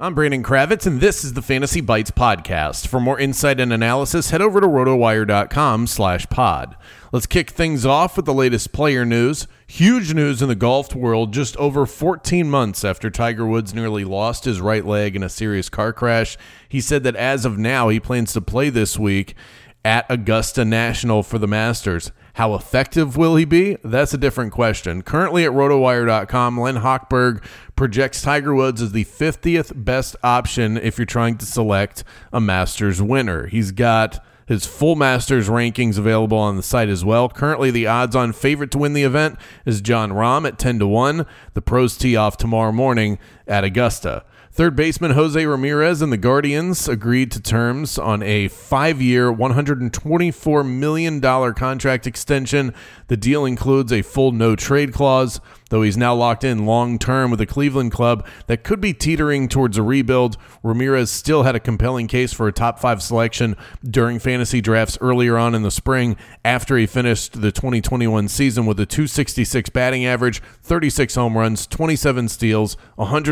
I'm Brandon Kravitz, and this is the Fantasy Bites podcast. For more insight and analysis, head over to rotowire.com slash pod. Let's kick things off with the latest player news. Huge news in the golf world just over 14 months after Tiger Woods nearly lost his right leg in a serious car crash. He said that as of now, he plans to play this week at Augusta National for the Masters. How effective will he be? That's a different question. Currently at rotowire.com, Len Hochberg projects Tiger Woods as the 50th best option if you're trying to select a Masters winner. He's got his full Masters rankings available on the site as well. Currently, the odds on favorite to win the event is Jon Rahm at 10 to 1. The pros tee off tomorrow morning at Augusta. Third baseman Jose Ramirez and the Guardians agreed to terms on a five year, $124 million contract extension. The deal includes a full no trade clause, though he's now locked in long term with a Cleveland club that could be teetering towards a rebuild. Ramirez still had a compelling case for a top five selection during fantasy drafts earlier on in the spring after he finished the 2021 season with a 266 batting average, 36 home runs, 27 steals,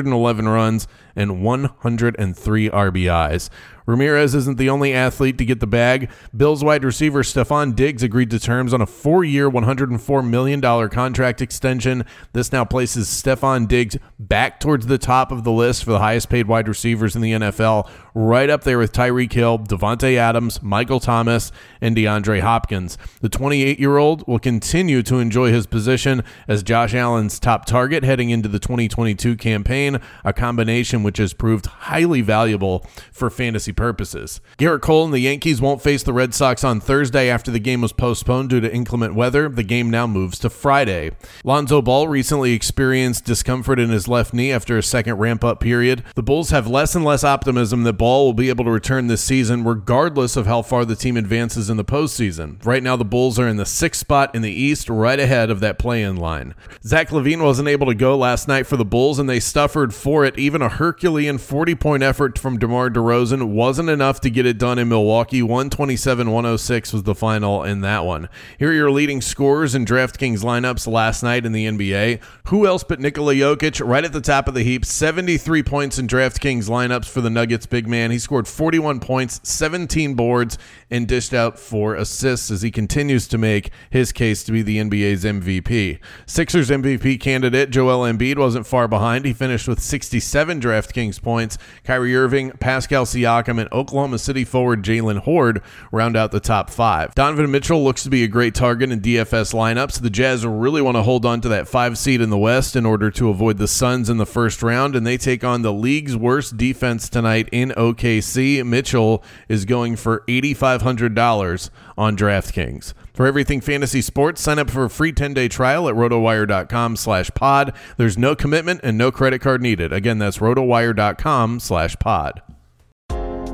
111 runs and 103 RBIs. Ramirez isn't the only athlete to get the bag. Bills wide receiver Stefon Diggs agreed to terms on a four year, $104 million contract extension. This now places Stefon Diggs back towards the top of the list for the highest paid wide receivers in the NFL, right up there with Tyreek Hill, Davante Adams, Michael Thomas, and DeAndre Hopkins. The 28 year old will continue to enjoy his position as Josh Allen's top target heading into the 2022 campaign, a combination which has proved highly valuable for fantasy purposes. Gerrit Cole and the Yankees won't face the Red Sox on Thursday after the game was postponed due to inclement weather. The game now moves to Friday. Lonzo Ball recently experienced discomfort in his left knee after a second ramp up period. The Bulls have less and less optimism that Ball will be able to return this season, regardless of how far the team advances in the postseason. Right now, the Bulls are in the sixth spot in the East, right ahead of that play in line. Zach LaVine wasn't able to go last night for the Bulls, and they suffered for it. Even a Herculean 40 point effort from DeMar DeRozan was wasn't enough to get it done in Milwaukee. 127 106 was the final in that one. Here are your leading scorers in DraftKings lineups last night in the NBA. Who else but Nikola Jokic right at the top of the heap? 73 points in DraftKings lineups for the Nuggets big man. He scored 41 points, 17 boards, and dished out four assists as he continues to make his case to be the NBA's MVP. Sixers MVP candidate Joel Embiid wasn't far behind. He finished with 67 DraftKings points. Kyrie Irving, Pascal Siakam, and Oklahoma City forward Jaylen Hoard round out the top five. Donovan Mitchell looks to be a great target in DFS lineups. The Jazz really want to hold on to that five seed in the West in order to avoid the Suns in the first round, and they take on the league's worst defense tonight in OKC. Mitchell is going for $8,500 on DraftKings. For everything fantasy sports, sign up for a free 10-day trial at rotowire.com slash pod. There's no commitment and no credit card needed. Again, that's rotowire.com slash pod.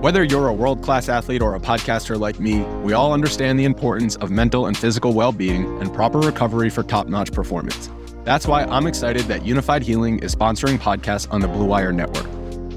Whether you're a world class athlete or a podcaster like me, we all understand the importance of mental and physical well being and proper recovery for top notch performance. That's why I'm excited that Unifyd Healing is sponsoring podcasts on the Blue Wire Network.